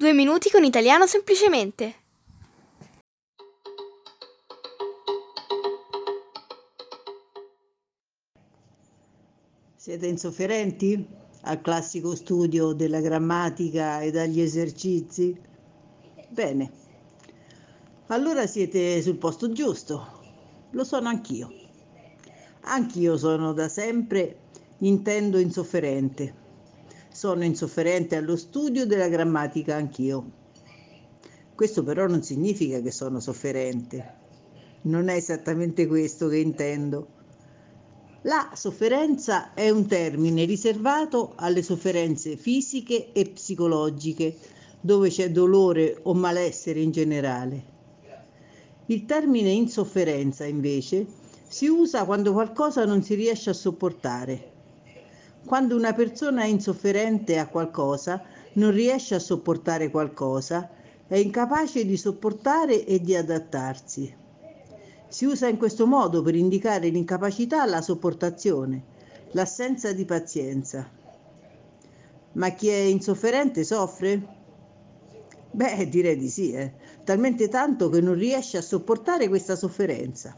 Due minuti con italiano semplicemente. Siete insofferenti al classico studio della grammatica e dagli esercizi? Bene, allora siete sul posto giusto. Lo sono anch'io. Anch'io sono da sempre, intendo insofferente sono insofferente allo studio della grammatica anch'io. Questo però non significa che sono sofferente. Non è esattamente questo che intendo. La sofferenza è un termine riservato alle sofferenze fisiche e psicologiche, dove c'è dolore o malessere in generale. Il termine insofferenza, invece, si usa quando qualcosa non si riesce a sopportare, quando una persona è insofferente a qualcosa, non riesce a sopportare qualcosa, è incapace di sopportare e di adattarsi. Si usa in questo modo per indicare l'incapacità alla sopportazione, l'assenza di pazienza. Ma chi è insofferente soffre? Beh, direi di sì, eh. talmente tanto che non riesce a sopportare questa sofferenza.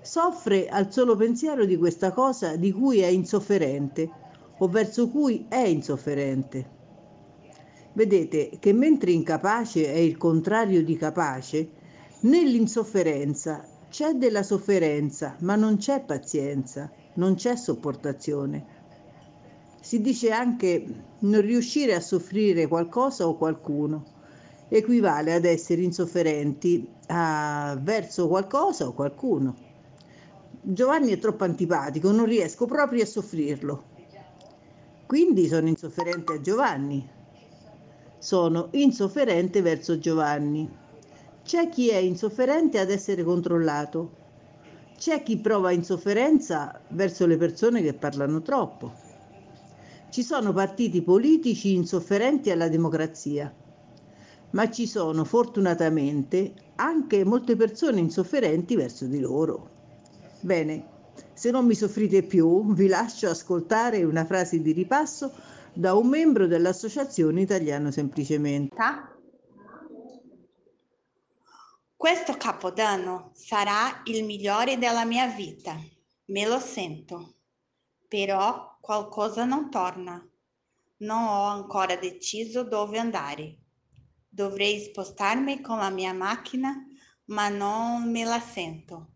Soffre al solo pensiero di questa cosa di cui è insofferente o verso cui è insofferente. Vedete che mentre incapace è il contrario di capace, nell'insofferenza c'è della sofferenza, ma non c'è pazienza, non c'è sopportazione. Si dice anche non riuscire a soffrire qualcosa o qualcuno equivale ad essere insofferenti a, verso qualcosa o qualcuno. Giovanni è troppo antipatico, non riesco proprio a soffrirlo. Quindi sono insofferente a Giovanni. Sono insofferente verso Giovanni. C'è chi è insofferente ad essere controllato. C'è chi prova insofferenza verso le persone che parlano troppo. Ci sono partiti politici insofferenti alla democrazia, ma ci sono fortunatamente anche molte persone insofferenti verso di loro. Bene, se non mi soffrite più, vi lascio ascoltare una frase di ripasso da un membro dell'Associazione Italiano Semplicemente. Questo capodanno sarà il migliore della mia vita, me lo sento. Però qualcosa non torna. Non ho ancora deciso dove andare. Dovrei spostarmi con la mia macchina, ma non me la sento.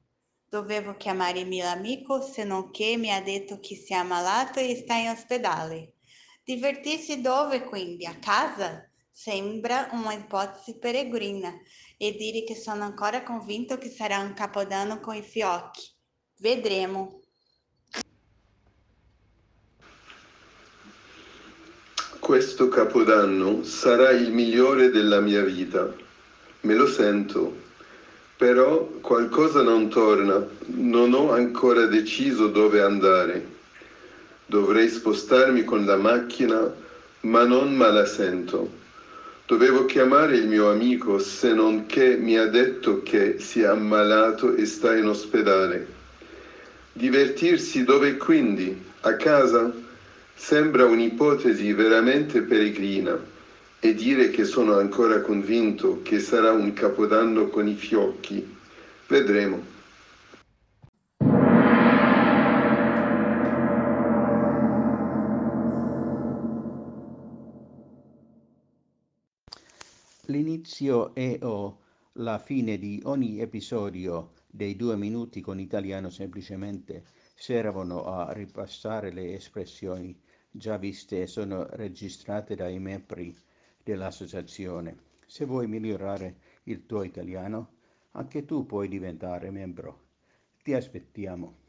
Dovevo chiamare mio amico, se non che mi ha detto che si è ammalato e sta in ospedale. Divertirsi dove quindi? A casa? Sembra uma ipotesi peregrina e dire che sono ancora convinto che sarà un capodanno con i fiocchi. Vedremo. Questo capodanno sarà il migliore della mia vita. Me lo sento però qualcosa non torna, non ho ancora deciso dove andare. Dovrei spostarmi con la macchina, ma non me la sento. Dovevo chiamare il mio amico, se non che mi ha detto che si è ammalato e sta in ospedale. Divertirsi dove quindi? A casa? Sembra un'ipotesi veramente peregrina e dire che sono ancora convinto che sarà un capodanno con i fiocchi. Vedremo. L'inizio e o la fine di ogni episodio dei due minuti con italiano semplicemente servono a ripassare le espressioni già viste e sono registrate dai membri dell'associazione. Se vuoi migliorare il tuo italiano, anche tu puoi diventare membro. Ti aspettiamo.